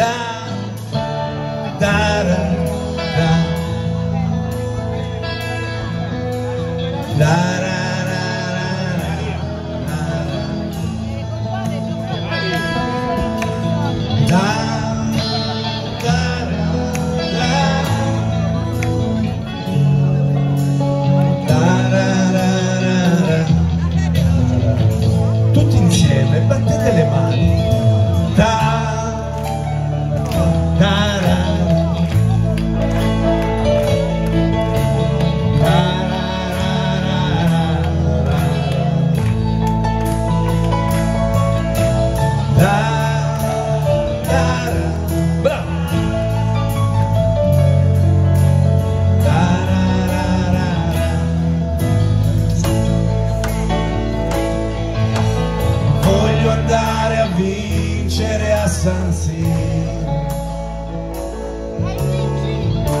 da da da da. Da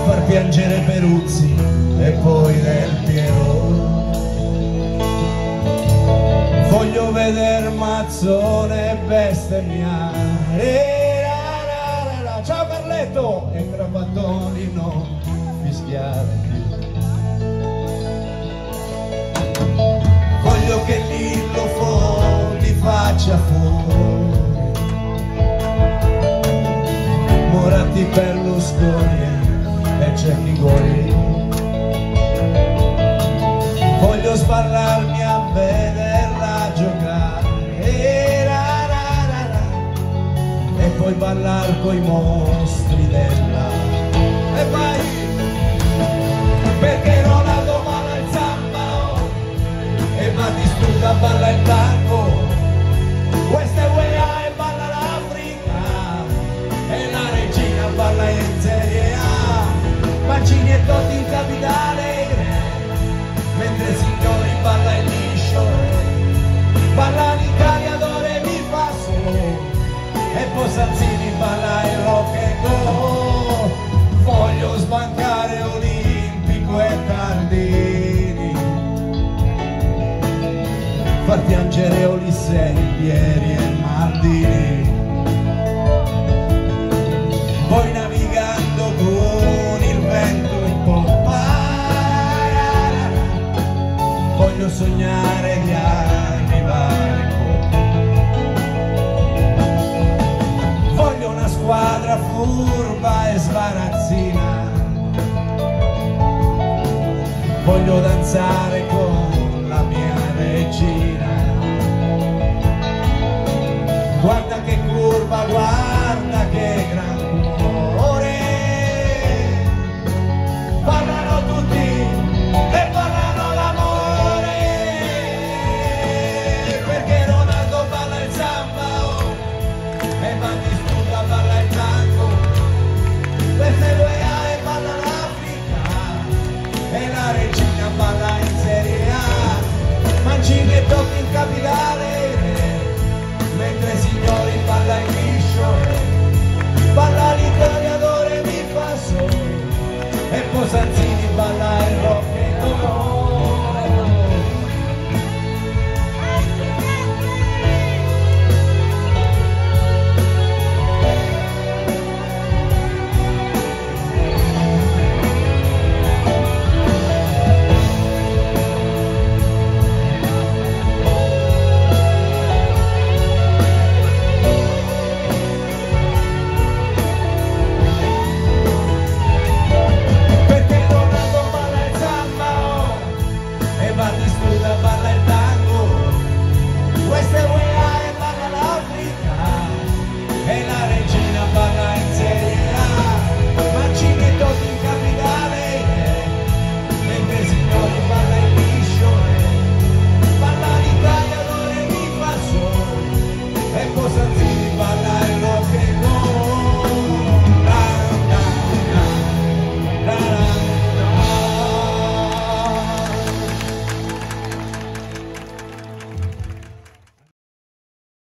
far piangere Peruzzi e poi Del Piero. Voglio veder Mazzone bestemmiare. Ciao Carletto! E Cravattoni non fischiare. Voglio che Lillo Foli faccia fuori Moratti Berlusconi e Cecchi Guori Voglio sparlarmi a vederla giocare e, ra, ra, ra. e poi ballar coi mostri della e vai Mancini e Totti in capitale mentre Signori balla il liscio balla l'Italia dove mi fa solo e poi Sanzini balla il rock and go voglio sbancare Olimpico e Tardini far piangere Olissei, Pieri e Maldini. voglio sognare di arrivare con. Voglio una squadra furba e sbarazzina, voglio danzare con la mia regina.